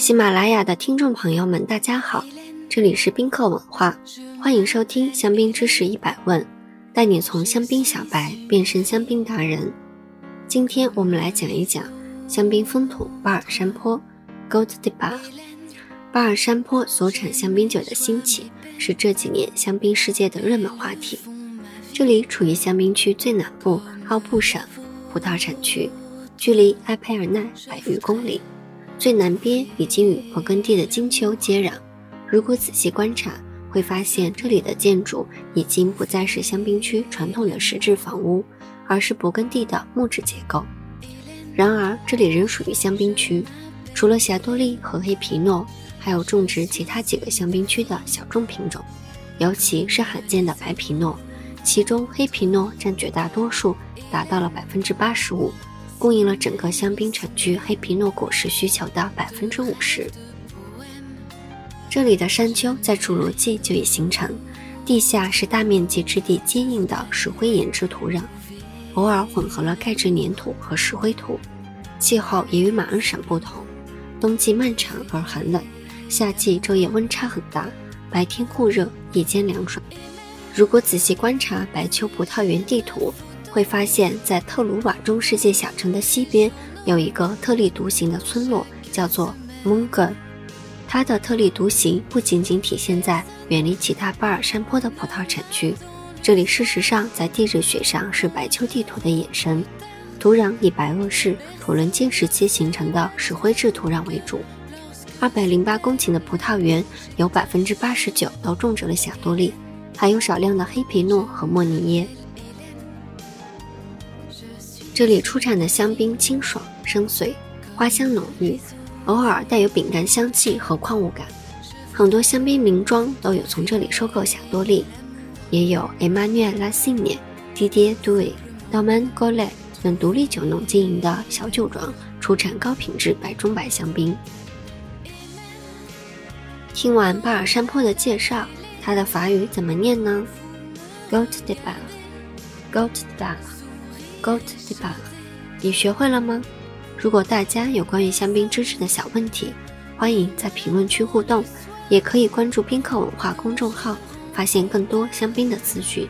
喜马拉雅的听众朋友们，大家好，这里是宾客文化，欢迎收听香槟知识一百问，带你从香槟小白变身香槟达人。今天我们来讲一讲香槟风土巴尔山坡 （Gold de Bar）。巴尔山坡所产香槟酒的兴起，是这几年香槟世界的热门话题。这里处于香槟区最南部奥布省葡萄产区，距离埃佩尔奈百余公里。最南边已经与勃艮第的金丘接壤。如果仔细观察，会发现这里的建筑已经不再是香槟区传统的石质房屋，而是勃艮第的木质结构。然而，这里仍属于香槟区，除了霞多丽和黑皮诺，还有种植其他几个香槟区的小众品种，尤其是罕见的白皮诺，其中黑皮诺占绝大多数，达到了百分之八十五。供应了整个香槟产区黑皮诺果实需求的百分之五十。这里的山丘在侏罗纪就已形成，地下是大面积质地坚硬的石灰岩质土壤，偶尔混合了钙质粘土和石灰土。气候也与马恩省不同，冬季漫长而寒冷，夏季昼夜温差很大，白天酷热，夜间凉爽。如果仔细观察白丘葡萄园地图。会发现，在特鲁瓦中世界小城的西边，有一个特立独行的村落，叫做蒙格。它的特立独行不仅仅体现在远离其他巴尔山坡的葡萄产区，这里事实上在地质学上是白丘地图的衍生，土壤以白垩世土伦金时期形成的石灰质土壤为主。二百零八公顷的葡萄园有百分之八十九都种植了霞多丽，还有少量的黑皮诺和莫尼耶。这里出产的香槟清爽深邃，花香浓郁，偶尔带有饼干香气和矿物感。很多香槟名庄都有从这里收购霞多丽，也有 Emmanuel l a s i g n e Didier Douai、Domaine Golet 等独立酒农经营的小酒庄，出产高品质白中白香槟。听完巴尔山坡的介绍，它的法语怎么念呢？Goat de Bar，Goat de Bar。Goat de Bar，你学会了吗？如果大家有关于香槟知识的小问题，欢迎在评论区互动，也可以关注宾客文化公众号，发现更多香槟的资讯。